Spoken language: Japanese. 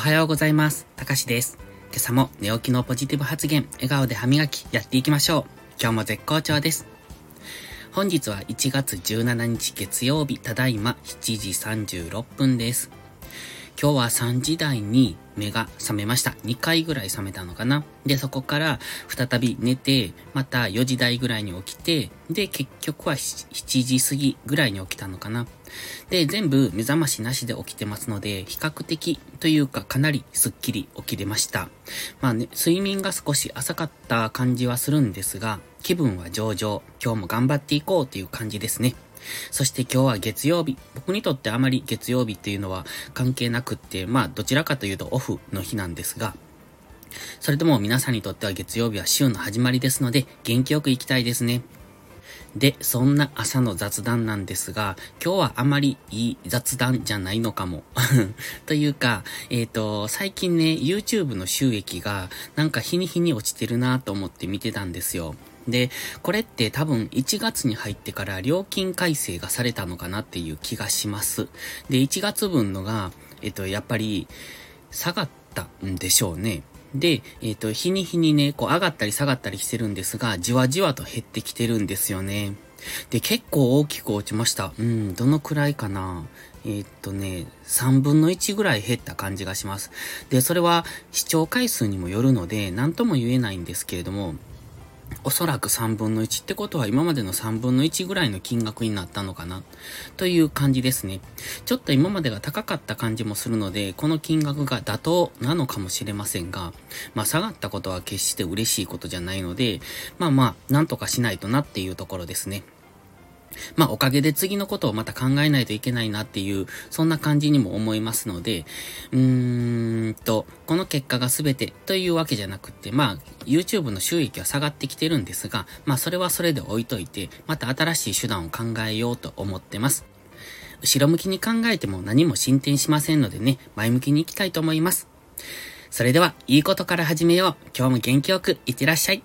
おはようございます。たかしです。今朝も寝起きのポジティブ発言、笑顔で歯磨きやっていきましょう。今日も絶好調です。本日は1月17日月曜日、ただいま7時36分です。今日は3時台に目が覚めました。2回ぐらい覚めたのかな。で、そこから再び寝て、また4時台ぐらいに起きて、で、結局は7時過ぎぐらいに起きたのかな。で、全部目覚ましなしで起きてますので、比較的というかかなりスッキリ起きれました。まあね、睡眠が少し浅かった感じはするんですが、気分は上々、今日も頑張っていこうという感じですね。そして今日は月曜日。僕にとってあまり月曜日っていうのは関係なくって、まあどちらかというとオフの日なんですが、それでも皆さんにとっては月曜日は週の始まりですので、元気よく行きたいですね。で、そんな朝の雑談なんですが、今日はあまりいい雑談じゃないのかも。というか、えっ、ー、と、最近ね、YouTube の収益がなんか日に日に落ちてるなと思って見てたんですよ。で、これって多分1月に入ってから料金改正がされたのかなっていう気がします。で、1月分のが、えっと、やっぱり下がったんでしょうね。で、えっ、と、日に日にね、こう上がったり下がったりしてるんですが、じわじわと減ってきてるんですよね。で、結構大きく落ちました。うん、どのくらいかな。えー、っとね、3分の1ぐらい減った感じがします。で、それは視聴回数にもよるので、何とも言えないんですけれども、おそらく3分の1ってことは今までの3分の1ぐらいの金額になったのかなという感じですね。ちょっと今までが高かった感じもするので、この金額が妥当なのかもしれませんが、まあ下がったことは決して嬉しいことじゃないので、まあまあ、なんとかしないとなっていうところですね。まあおかげで次のことをまた考えないといけないなっていう、そんな感じにも思いますので、うーんと、この結果が全てというわけじゃなくて、まあ YouTube の収益は下がってきてるんですが、まあそれはそれで置いといて、また新しい手段を考えようと思ってます。後ろ向きに考えても何も進展しませんのでね、前向きに行きたいと思います。それでは、いいことから始めよう。今日も元気よくいってらっしゃい。